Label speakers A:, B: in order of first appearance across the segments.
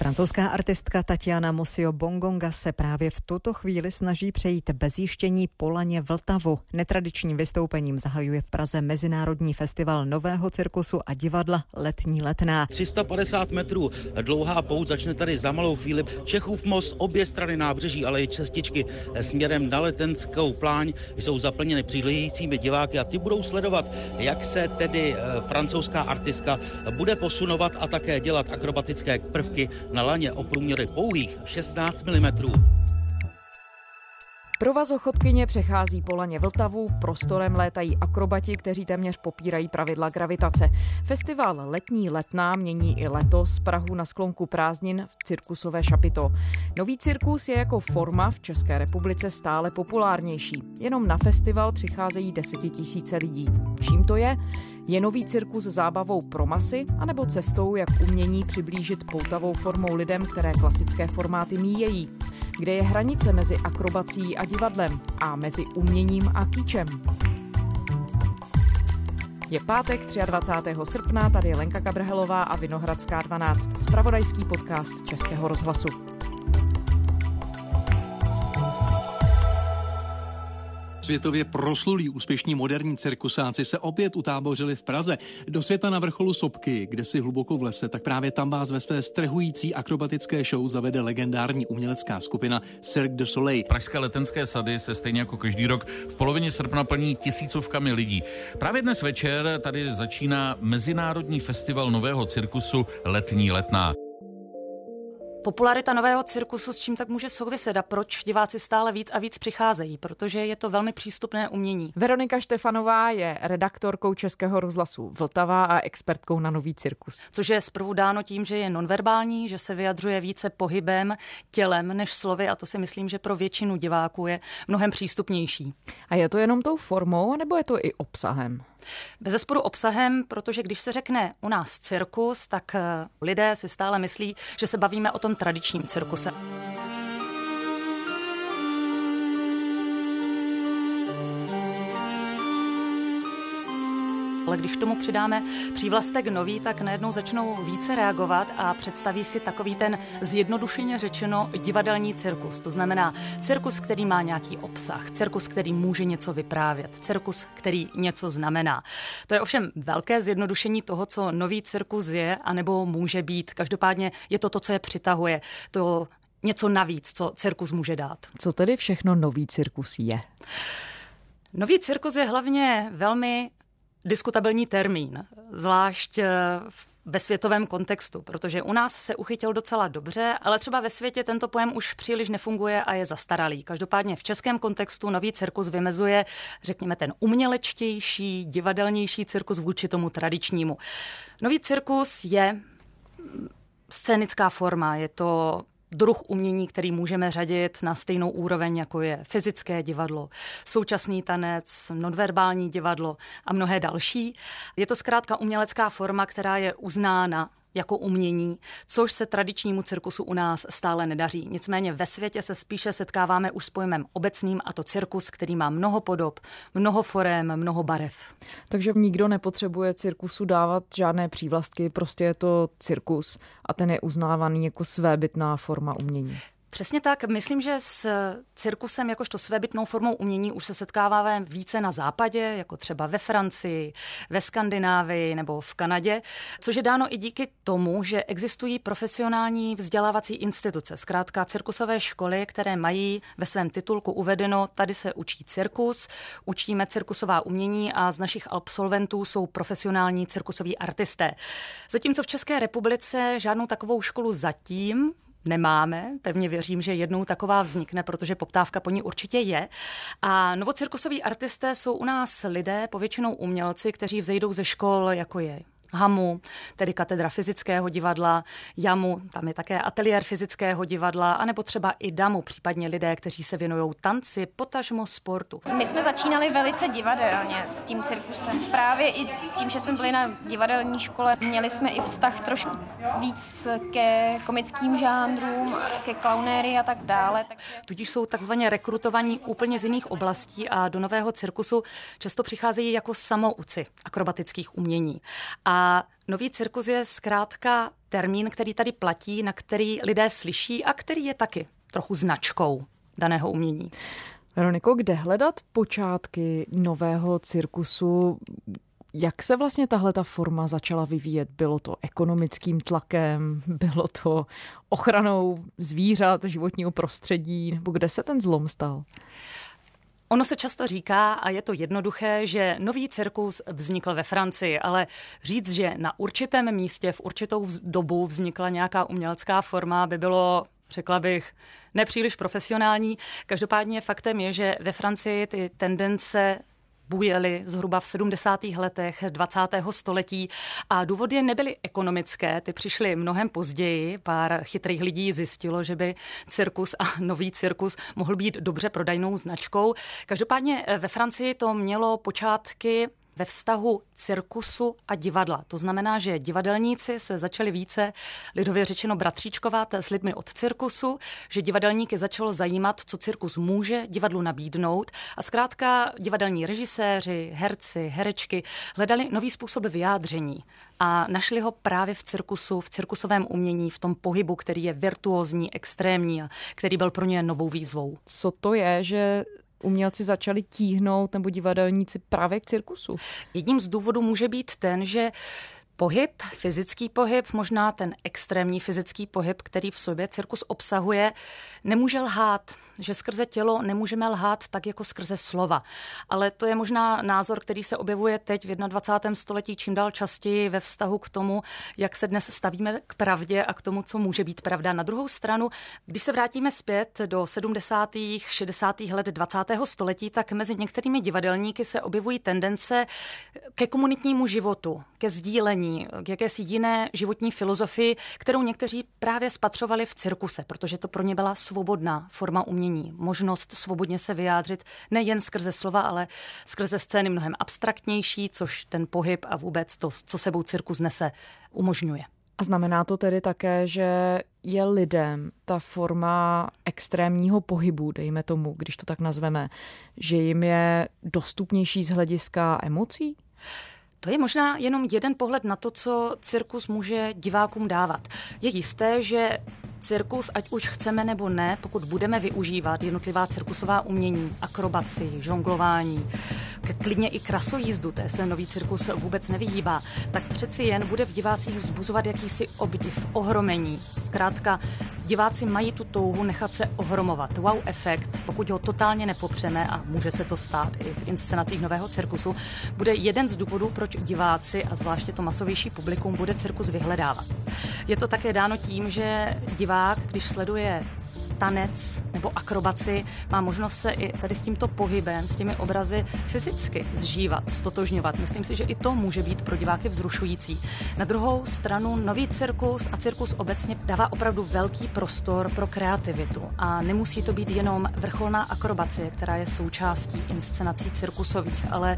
A: Francouzská artistka Tatiana Musio Bongonga se právě v tuto chvíli snaží přejít bez jištění Polaně Vltavu. Netradičním vystoupením zahajuje v Praze Mezinárodní festival nového cirkusu a divadla Letní letná.
B: 350 metrů dlouhá pout začne tady za malou chvíli. Čechův most, obě strany nábřeží, ale i cestičky směrem na letenskou pláň jsou zaplněny přihlížícími diváky a ty budou sledovat, jak se tedy eh, francouzská artistka bude posunovat a také dělat akrobatické prvky na laně o průměry pouhých 16 mm.
C: Provazochodkyně přechází po laně Vltavu, prostorem létají akrobati, kteří téměř popírají pravidla gravitace. Festival Letní letná mění i letos Prahu na sklonku prázdnin v cirkusové šapito. Nový cirkus je jako forma v České republice stále populárnější. Jenom na festival přicházejí desetitisíce lidí. Čím to je? Je nový cirkus zábavou pro masy, anebo cestou, jak umění přiblížit poutavou formou lidem, které klasické formáty míjejí? Kde je hranice mezi akrobací a divadlem a mezi uměním a kýčem? Je pátek 23. srpna, tady je Lenka Kabrhelová a Vinohradská 12, spravodajský podcast Českého rozhlasu.
D: Světově proslulí úspěšní moderní cirkusáci se opět utábořili v Praze. Do světa na vrcholu Sobky, kde si hluboko v lese, tak právě tam vás ve své strhující akrobatické show zavede legendární umělecká skupina Cirque du Soleil.
E: Pražské letenské sady se stejně jako každý rok v polovině srpna plní tisícovkami lidí. Právě dnes večer tady začíná Mezinárodní festival nového cirkusu Letní letná.
F: Popularita nového cirkusu s čím tak může souviset a proč diváci stále víc a víc přicházejí, protože je to velmi přístupné umění.
C: Veronika Štefanová je redaktorkou Českého rozhlasu Vltava a expertkou na nový cirkus.
F: Což je zprvu dáno tím, že je nonverbální, že se vyjadřuje více pohybem, tělem než slovy a to si myslím, že pro většinu diváků je mnohem přístupnější.
C: A je to jenom tou formou, nebo je to i obsahem?
F: Bez zesporu obsahem, protože když se řekne u nás cirkus, tak eh, lidé si stále myslí, že se bavíme o tom tradičním cirkuse. Ale když tomu přidáme přívlastek nový, tak najednou začnou více reagovat a představí si takový ten zjednodušeně řečeno divadelní cirkus. To znamená cirkus, který má nějaký obsah, cirkus, který může něco vyprávět, cirkus, který něco znamená. To je ovšem velké zjednodušení toho, co nový cirkus je, anebo může být. Každopádně je to to, co je přitahuje. To něco navíc, co cirkus může dát.
C: Co tedy všechno nový cirkus je?
F: Nový cirkus je hlavně velmi diskutabilní termín, zvlášť eh, ve světovém kontextu, protože u nás se uchytil docela dobře, ale třeba ve světě tento pojem už příliš nefunguje a je zastaralý. Každopádně v českém kontextu nový cirkus vymezuje, řekněme, ten umělečtější, divadelnější cirkus vůči tomu tradičnímu. Nový cirkus je scénická forma, je to druh umění, který můžeme řadit na stejnou úroveň, jako je fyzické divadlo, současný tanec, nonverbální divadlo a mnohé další. Je to zkrátka umělecká forma, která je uznána jako umění, což se tradičnímu cirkusu u nás stále nedaří. Nicméně ve světě se spíše setkáváme už s pojmem obecným a to cirkus, který má mnoho podob, mnoho forem, mnoho barev.
C: Takže nikdo nepotřebuje cirkusu dávat žádné přívlastky, prostě je to cirkus a ten je uznávaný jako svébytná forma umění.
F: Přesně tak. Myslím, že s cirkusem jakožto svébytnou formou umění už se setkáváme více na západě, jako třeba ve Francii, ve Skandinávii nebo v Kanadě, což je dáno i díky tomu, že existují profesionální vzdělávací instituce, zkrátka cirkusové školy, které mají ve svém titulku uvedeno, tady se učí cirkus, učíme cirkusová umění a z našich absolventů jsou profesionální cirkusoví artisté. Zatímco v České republice žádnou takovou školu zatím nemáme. Pevně věřím, že jednou taková vznikne, protože poptávka po ní určitě je. A novocirkusoví artisté jsou u nás lidé, povětšinou umělci, kteří vzejdou ze škol, jako je HAMu, tedy katedra fyzického divadla, JAMu, tam je také ateliér fyzického divadla, anebo třeba i DAMu, případně lidé, kteří se věnují tanci, potažmo sportu.
G: My jsme začínali velice divadelně s tím cirkusem. Právě i tím, že jsme byli na divadelní škole, měli jsme i vztah trošku víc ke komickým žánrům, ke klaunéry a tak dále.
F: Tudíž jsou takzvaně rekrutovaní úplně z jiných oblastí a do nového cirkusu často přicházejí jako samouci akrobatických umění. A Nový cirkus je zkrátka termín, který tady platí, na který lidé slyší a který je taky trochu značkou daného umění.
C: Veroniko, kde hledat počátky nového cirkusu? Jak se vlastně tahle ta forma začala vyvíjet? Bylo to ekonomickým tlakem, bylo to ochranou zvířat, životního prostředí, nebo kde se ten zlom stal?
F: Ono se často říká, a je to jednoduché, že nový cirkus vznikl ve Francii, ale říct, že na určitém místě v určitou dobu vznikla nějaká umělecká forma, by bylo řekla bych, nepříliš profesionální. Každopádně faktem je, že ve Francii ty tendence bujely zhruba v 70. letech 20. století a důvody nebyly ekonomické, ty přišly mnohem později. Pár chytrých lidí zjistilo, že by cirkus a nový cirkus mohl být dobře prodajnou značkou. Každopádně ve Francii to mělo počátky ve vztahu cirkusu a divadla. To znamená, že divadelníci se začali více lidově řečeno bratříčkovat s lidmi od cirkusu, že divadelníky začalo zajímat, co cirkus může divadlu nabídnout a zkrátka divadelní režiséři, herci, herečky hledali nový způsob vyjádření a našli ho právě v cirkusu, v cirkusovém umění, v tom pohybu, který je virtuózní, extrémní a který byl pro ně novou výzvou.
C: Co to je, že umělci začali tíhnout nebo divadelníci právě k cirkusu?
F: Jedním z důvodů může být ten, že pohyb, fyzický pohyb, možná ten extrémní fyzický pohyb, který v sobě cirkus obsahuje, nemůže lhát, že skrze tělo nemůžeme lhát tak jako skrze slova. Ale to je možná názor, který se objevuje teď v 21. století čím dál častěji ve vztahu k tomu, jak se dnes stavíme k pravdě a k tomu, co může být pravda. Na druhou stranu, když se vrátíme zpět do 70. 60. let 20. století, tak mezi některými divadelníky se objevují tendence ke komunitnímu životu, ke sdílení k jakési jiné životní filozofii, kterou někteří právě spatřovali v cirkuse, protože to pro ně byla svobodná forma umění, možnost svobodně se vyjádřit nejen skrze slova, ale skrze scény mnohem abstraktnější, což ten pohyb a vůbec to, co sebou cirkus nese, umožňuje.
C: A znamená to tedy také, že je lidem ta forma extrémního pohybu, dejme tomu, když to tak nazveme, že jim je dostupnější z hlediska emocí?
F: To je možná jenom jeden pohled na to, co cirkus může divákům dávat. Je jisté, že cirkus, ať už chceme nebo ne, pokud budeme využívat jednotlivá cirkusová umění, akrobaci, žonglování, klidně i krasojízdu, té se nový cirkus vůbec nevyhýbá, tak přeci jen bude v divácích vzbuzovat jakýsi obdiv, ohromení. Zkrátka, diváci mají tu touhu nechat se ohromovat. Wow efekt, pokud ho totálně nepopřeme, a může se to stát i v inscenacích nového cirkusu, bude jeden z důvodů, proč diváci a zvláště to masovější publikum bude cirkus vyhledávat. Je to také dáno tím, že divák, když sleduje tanec nebo akrobaci, má možnost se i tady s tímto pohybem, s těmi obrazy fyzicky zžívat, stotožňovat. Myslím si, že i to může být pro diváky vzrušující. Na druhou stranu nový cirkus a cirkus obecně dává opravdu velký prostor pro kreativitu a nemusí to být jenom vrcholná akrobacie, která je součástí inscenací cirkusových, ale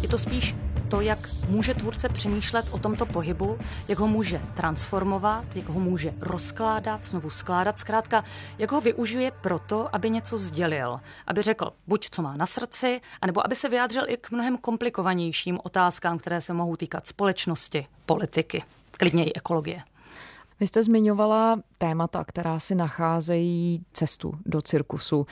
F: je to spíš to, jak může tvůrce přemýšlet o tomto pohybu, jak ho může transformovat, jak ho může rozkládat, znovu skládat, zkrátka, jak ho využije proto, aby něco sdělil, aby řekl buď co má na srdci, anebo aby se vyjádřil i k mnohem komplikovanějším otázkám, které se mohou týkat společnosti, politiky, klidně i ekologie.
C: Vy jste zmiňovala témata, která si nacházejí cestu do cirkusu.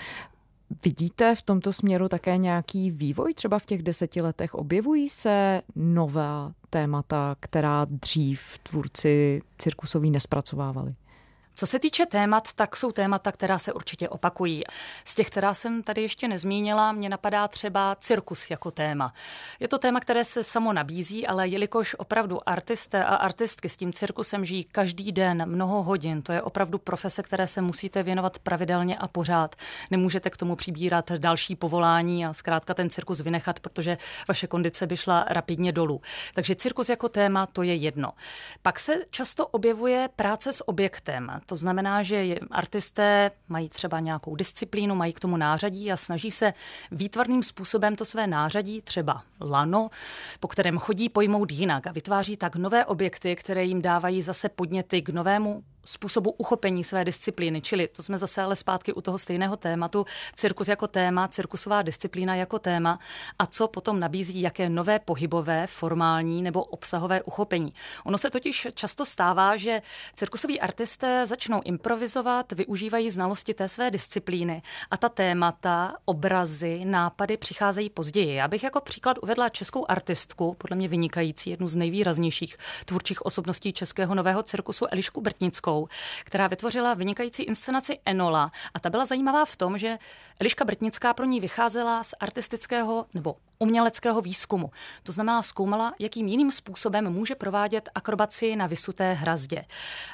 C: Vidíte v tomto směru také nějaký vývoj? Třeba v těch deseti letech objevují se nová témata, která dřív tvůrci cirkusoví nespracovávali?
F: Co se týče témat, tak jsou témata, která se určitě opakují. Z těch, která jsem tady ještě nezmínila, mě napadá třeba cirkus jako téma. Je to téma, které se samo nabízí, ale jelikož opravdu artisté a artistky s tím cirkusem žijí každý den mnoho hodin, to je opravdu profese, které se musíte věnovat pravidelně a pořád. Nemůžete k tomu přibírat další povolání a zkrátka ten cirkus vynechat, protože vaše kondice by šla rapidně dolů. Takže cirkus jako téma to je jedno. Pak se často objevuje práce s objektem. To znamená, že artisté mají třeba nějakou disciplínu, mají k tomu nářadí a snaží se výtvarným způsobem to své nářadí, třeba lano, po kterém chodí pojmout jinak a vytváří tak nové objekty, které jim dávají zase podněty k novému způsobu uchopení své disciplíny. Čili to jsme zase ale zpátky u toho stejného tématu. Cirkus jako téma, cirkusová disciplína jako téma a co potom nabízí, jaké nové pohybové, formální nebo obsahové uchopení. Ono se totiž často stává, že cirkusoví artisté začnou improvizovat, využívají znalosti té své disciplíny a ta témata, obrazy, nápady přicházejí později. Já bych jako příklad uvedla českou artistku, podle mě vynikající, jednu z nejvýraznějších tvůrčích osobností českého nového cirkusu Elišku Brtnickou, která vytvořila vynikající inscenaci Enola. A ta byla zajímavá v tom, že Eliška Brtnická pro ní vycházela z artistického nebo uměleckého výzkumu. To znamená, zkoumala, jakým jiným způsobem může provádět akrobaci na vysuté hrazdě.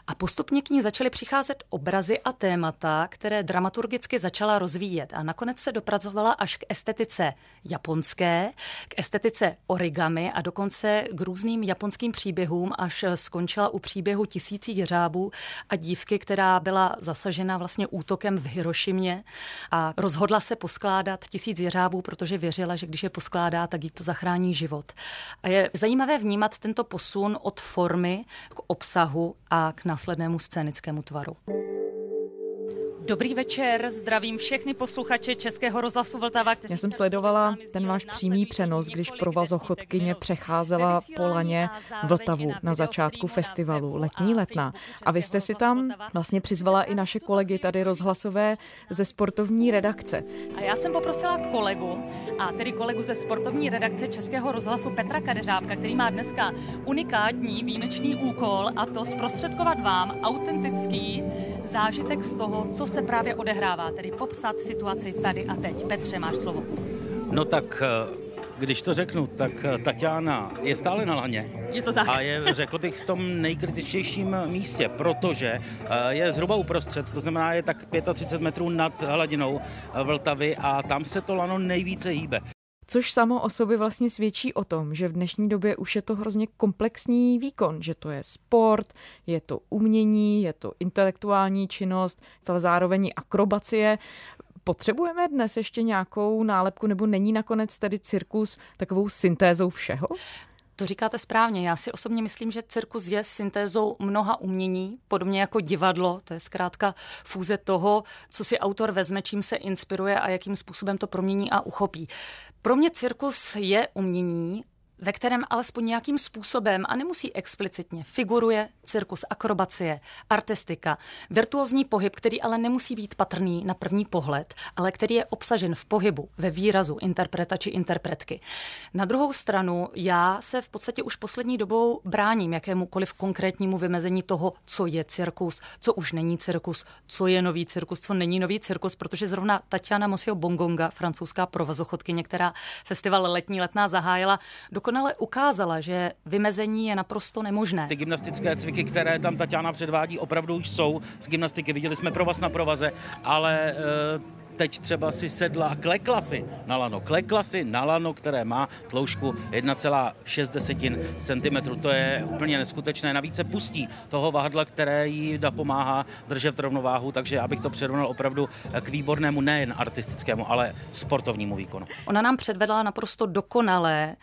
F: A postupně k ní začaly přicházet obrazy a témata, které dramaturgicky začala rozvíjet. A nakonec se dopracovala až k estetice japonské, k estetice origami a dokonce k různým japonským příběhům, až skončila u příběhu tisící jeřábů a dívky, která byla zasažena vlastně útokem v Hirošimě a rozhodla se poskládat tisíc jeřábů, protože věřila, že když je poskládá, tak jí to zachrání život. A je zajímavé vnímat tento posun od formy k obsahu a k následnému scénickému tvaru. Dobrý večer, zdravím všechny posluchače Českého rozhlasu Vltava.
C: Já jsem sledovala ten váš přímý přenos, když provazochodkyně přecházela po laně Vltavu na začátku festivalu Letní letná. A vy jste si tam vlastně přizvala i naše kolegy tady rozhlasové ze sportovní redakce.
F: A já jsem poprosila kolegu, a tedy kolegu ze sportovní redakce Českého rozhlasu Petra Kadeřábka, který má dneska unikátní výjimečný úkol a to zprostředkovat vám autentický zážitek z toho, co se právě odehrává, tedy popsat situaci tady a teď. Petře, máš slovo.
B: No tak eh, když to řeknu, tak eh, Tatiana je stále na laně.
F: Je to tak.
B: A je, řekl bych, v tom nejkritičtějším místě, protože eh, je zhruba uprostřed, to znamená, je tak 35 metrů nad hladinou Vltavy a tam se to lano nejvíce hýbe
C: což samo o sobě vlastně svědčí o tom, že v dnešní době už je to hrozně komplexní výkon, že to je sport, je to umění, je to intelektuální činnost, ale zároveň akrobacie. Potřebujeme dnes ještě nějakou nálepku, nebo není nakonec tedy cirkus takovou syntézou všeho?
F: To říkáte správně. Já si osobně myslím, že cirkus je syntézou mnoha umění, podobně jako divadlo. To je zkrátka fúze toho, co si autor vezme, čím se inspiruje a jakým způsobem to promění a uchopí. Pro mě cirkus je umění, ve kterém alespoň nějakým způsobem, a nemusí explicitně, figuruje cirkus, akrobacie, artistika, virtuózní pohyb, který ale nemusí být patrný na první pohled, ale který je obsažen v pohybu, ve výrazu interpreta či interpretky. Na druhou stranu, já se v podstatě už poslední dobou bráním jakémukoliv konkrétnímu vymezení toho, co je cirkus, co už není cirkus, co je nový cirkus, co není nový cirkus, protože zrovna Tatiana Mosio Bongonga, francouzská provazochodkyně, která festival Letní letná zahájila, dokonale ukázala, že vymezení je naprosto nemožné.
B: Ty gymnastické cviky, které tam Tatiana předvádí, opravdu už jsou z gymnastiky. Viděli jsme pro vás na provaze, ale e, teď třeba si sedla a klekla si na lano. Klekla si na lano, které má tloušku 1,6 cm. To je úplně neskutečné. Navíc se pustí toho vahadla, které jí napomáhá držet rovnováhu, takže já bych to přirovnal opravdu k výbornému nejen artistickému, ale sportovnímu výkonu.
F: Ona nám předvedla naprosto dokonalé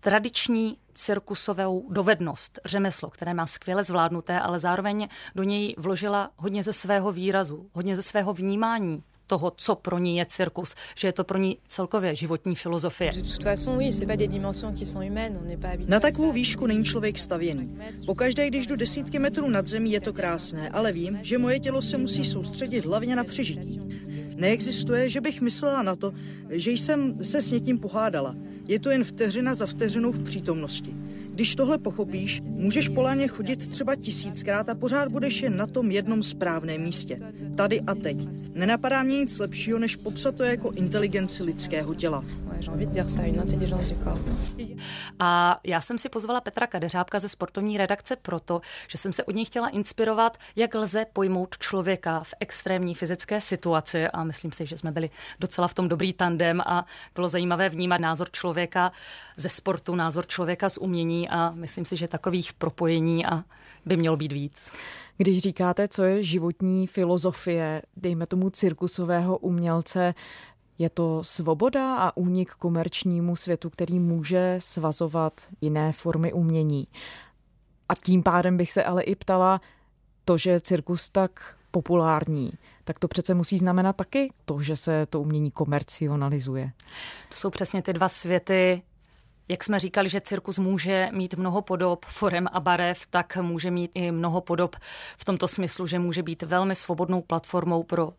F: tradiční cirkusovou dovednost, řemeslo, které má skvěle zvládnuté, ale zároveň do něj vložila hodně ze svého výrazu, hodně ze svého vnímání toho, co pro ní je cirkus, že je to pro ní celkově životní filozofie.
H: Na takovou výšku není člověk stavěný. Pokaždé, když jdu desítky metrů nad zemí, je to krásné, ale vím, že moje tělo se musí soustředit hlavně na přežití. Neexistuje, že bych myslela na to, že jsem se s někým pohádala. Je to jen vteřina za vteřinou v přítomnosti. Když tohle pochopíš, můžeš po chodit třeba tisíckrát a pořád budeš jen na tom jednom správném místě. Tady a teď. Nenapadá mě nic lepšího, než popsat to jako inteligenci lidského těla.
F: A já jsem si pozvala Petra Kadeřábka ze sportovní redakce proto, že jsem se od něj chtěla inspirovat, jak lze pojmout člověka v extrémní fyzické situaci a myslím si, že jsme byli docela v tom dobrý tandem a bylo zajímavé vnímat názor člověka ze sportu, názor člověka z umění a myslím si, že takových propojení a by mělo být víc.
C: Když říkáte, co je životní filozofie, dejme tomu cirkusového umělce, je to svoboda a únik komerčnímu světu, který může svazovat jiné formy umění. A tím pádem bych se ale i ptala, To, že je cirkus tak populární, tak to přece musí znamenat taky to, že se to umění komercionalizuje.
F: To jsou přesně ty dva světy, jak jsme říkali, že cirkus může mít mnoho podob, forem a barev, tak může mít i mnoho podob v tomto smyslu, že může být velmi svobodnou platformou pro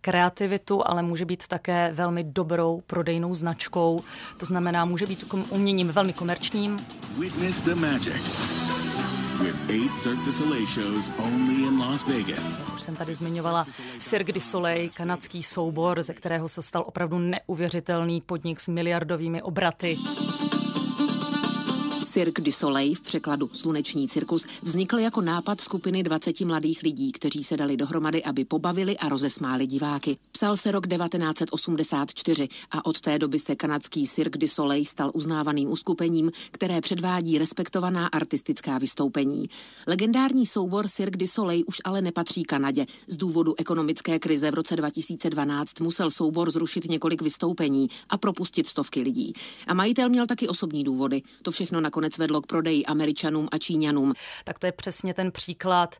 F: kreativitu, ale může být také velmi dobrou prodejnou značkou. To znamená, může být uměním velmi komerčním. Witness the magic. With eight Cirque du Soleil shows only in Las Vegas. Už jsem tady zmiňovala Cirque du Soleil, kanadský soubor, ze kterého se stal opravdu neuvěřitelný podnik s miliardovými obraty.
I: Cirque du Soleil, v překladu Sluneční cirkus, vznikl jako nápad skupiny 20 mladých lidí, kteří se dali dohromady, aby pobavili a rozesmáli diváky. Psal se rok 1984 a od té doby se kanadský Cirque du Soleil stal uznávaným uskupením, které předvádí respektovaná artistická vystoupení. Legendární soubor Cirque du Soleil už ale nepatří Kanadě. Z důvodu ekonomické krize v roce 2012 musel soubor zrušit několik vystoupení a propustit stovky lidí. A majitel měl taky osobní důvody. To všechno nakonec nakonec vedlo k prodeji Američanům a Číňanům.
F: Tak to je přesně ten příklad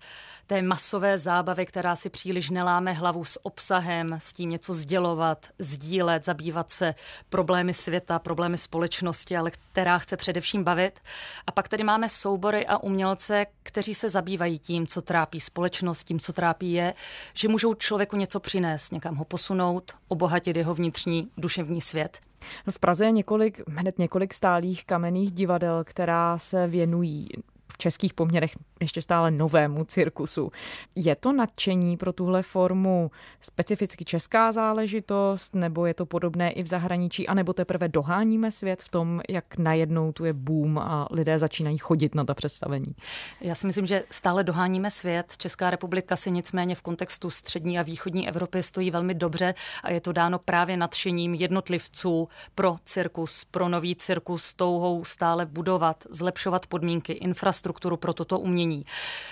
F: té masové zábavy, která si příliš neláme hlavu s obsahem, s tím něco sdělovat, sdílet, zabývat se problémy světa, problémy společnosti, ale která chce především bavit. A pak tady máme soubory a umělce, kteří se zabývají tím, co trápí společnost, tím, co trápí je, že můžou člověku něco přinést, někam ho posunout, obohatit jeho vnitřní duševní svět.
C: V Praze je několik, hned několik stálých kamenných divadel, která se věnují v českých poměrech ještě stále novému cirkusu. Je to nadšení pro tuhle formu specificky česká záležitost, nebo je to podobné i v zahraničí, anebo teprve doháníme svět v tom, jak najednou tu je boom a lidé začínají chodit na ta představení?
F: Já si myslím, že stále doháníme svět. Česká republika si nicméně v kontextu střední a východní Evropy stojí velmi dobře a je to dáno právě nadšením jednotlivců pro cirkus, pro nový cirkus, touhou stále budovat, zlepšovat podmínky, infrastrukturu pro toto umění umění.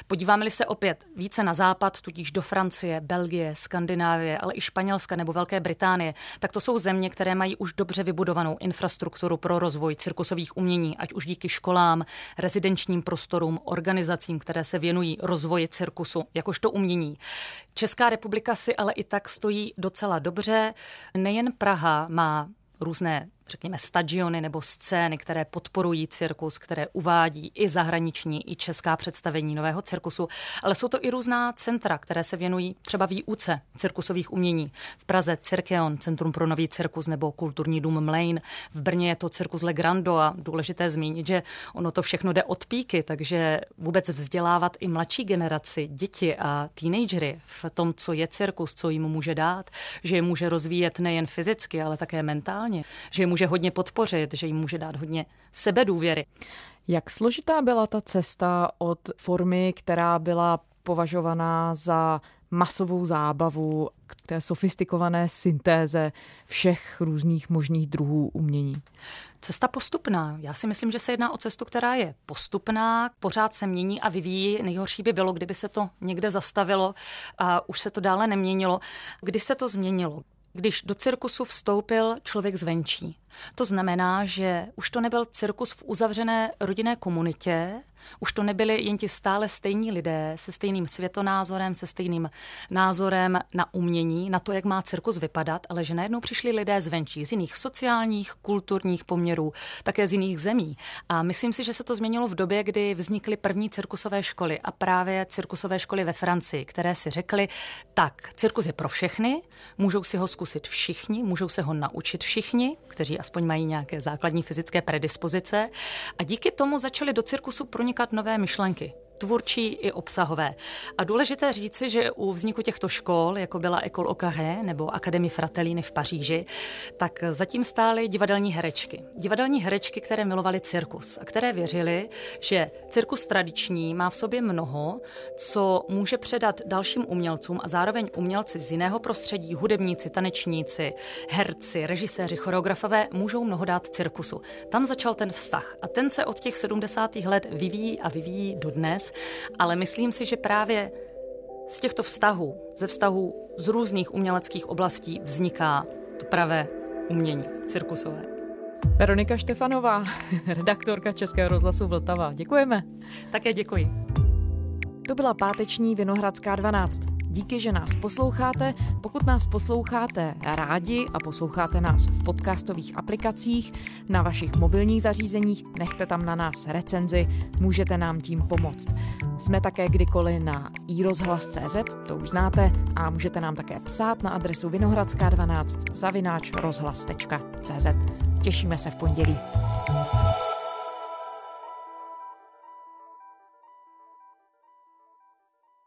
F: Podíváme-li se opět více na západ, tudíž do Francie, Belgie, Skandinávie, ale i Španělska nebo Velké Británie, tak to jsou země, které mají už dobře vybudovanou infrastrukturu pro rozvoj cirkusových umění, ať už díky školám, rezidenčním prostorům, organizacím, které se věnují rozvoji cirkusu, jakožto umění. Česká republika si ale i tak stojí docela dobře. Nejen Praha má různé řekněme, stadiony nebo scény, které podporují cirkus, které uvádí i zahraniční, i česká představení nového cirkusu, ale jsou to i různá centra, které se věnují třeba výuce cirkusových umění. V Praze Cirkeon, Centrum pro nový cirkus nebo Kulturní dům Mlejn. V Brně je to cirkus Le Grando a důležité zmínit, že ono to všechno jde od píky, takže vůbec vzdělávat i mladší generaci, děti a teenagery v tom, co je cirkus, co jim může dát, že je může rozvíjet nejen fyzicky, ale také mentálně, že je může hodně podpořit, že jim může dát hodně sebedůvěry.
C: Jak složitá byla ta cesta od formy, která byla považovaná za masovou zábavu k té sofistikované syntéze všech různých možných druhů umění?
F: Cesta postupná. Já si myslím, že se jedná o cestu, která je postupná, pořád se mění a vyvíjí. Nejhorší by bylo, kdyby se to někde zastavilo a už se to dále neměnilo. Kdy se to změnilo? Když do cirkusu vstoupil člověk zvenčí. To znamená, že už to nebyl cirkus v uzavřené rodinné komunitě, už to nebyli jen ti stále stejní lidé se stejným světonázorem, se stejným názorem na umění, na to, jak má cirkus vypadat, ale že najednou přišli lidé zvenčí, z jiných sociálních, kulturních poměrů, také z jiných zemí. A myslím si, že se to změnilo v době, kdy vznikly první cirkusové školy a právě cirkusové školy ve Francii, které si řekly, tak, cirkus je pro všechny, můžou si ho zkusit všichni, můžou se ho naučit všichni, kteří aspoň mají nějaké základní fyzické predispozice. A díky tomu začaly do cirkusu pronikat nové myšlenky tvůrčí i obsahové. A důležité říci, že u vzniku těchto škol, jako byla École au Carré nebo Akademie Fratellini v Paříži, tak zatím stály divadelní herečky. Divadelní herečky, které milovaly cirkus a které věřily, že cirkus tradiční má v sobě mnoho, co může předat dalším umělcům a zároveň umělci z jiného prostředí, hudebníci, tanečníci, herci, režiséři, choreografové můžou mnoho dát cirkusu. Tam začal ten vztah a ten se od těch 70. let vyvíjí a vyvíjí dodnes ale myslím si, že právě z těchto vztahů, ze vztahů z různých uměleckých oblastí vzniká to pravé umění cirkusové.
C: Veronika Štefanová, redaktorka Českého rozhlasu Vltava. Děkujeme.
F: Také děkuji.
C: To byla páteční Vinohradská 12. Díky, že nás posloucháte. Pokud nás posloucháte rádi a posloucháte nás v podcastových aplikacích, na vašich mobilních zařízeních, nechte tam na nás recenzi, můžete nám tím pomoct. Jsme také kdykoliv na iRozhlas.cz, to už znáte, a můžete nám také psát na adresu vinohradská12 zavináč rozhlas.cz. Těšíme se v pondělí.